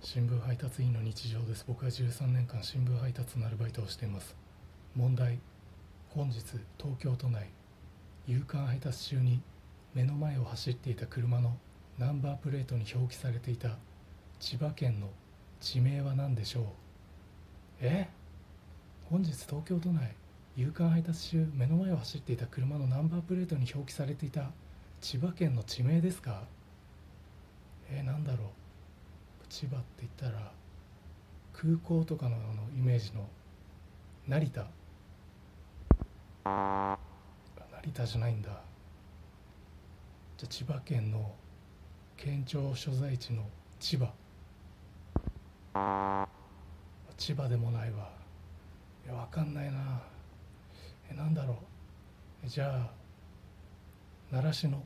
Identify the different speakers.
Speaker 1: 新聞配達員の日常です。僕は13年間新聞配達のアルバイトをしています。問題。本日東京都内夕刊配達中に目の前を走っていた車のナンバープレートに表記されていた千葉県の地名は何でしょう？え？本日東京都内夕刊配達中目の前を走っていた車のナンバープレートに表記されていた千葉県の地名ですか？えー、なんだろ千葉って言ったら空港とかのイメージの成田。成田じゃないんだ。じゃ千葉県の県庁所在地の千葉。千葉でもないわ。いや分かんないな。えなんだろう。じゃあ習志野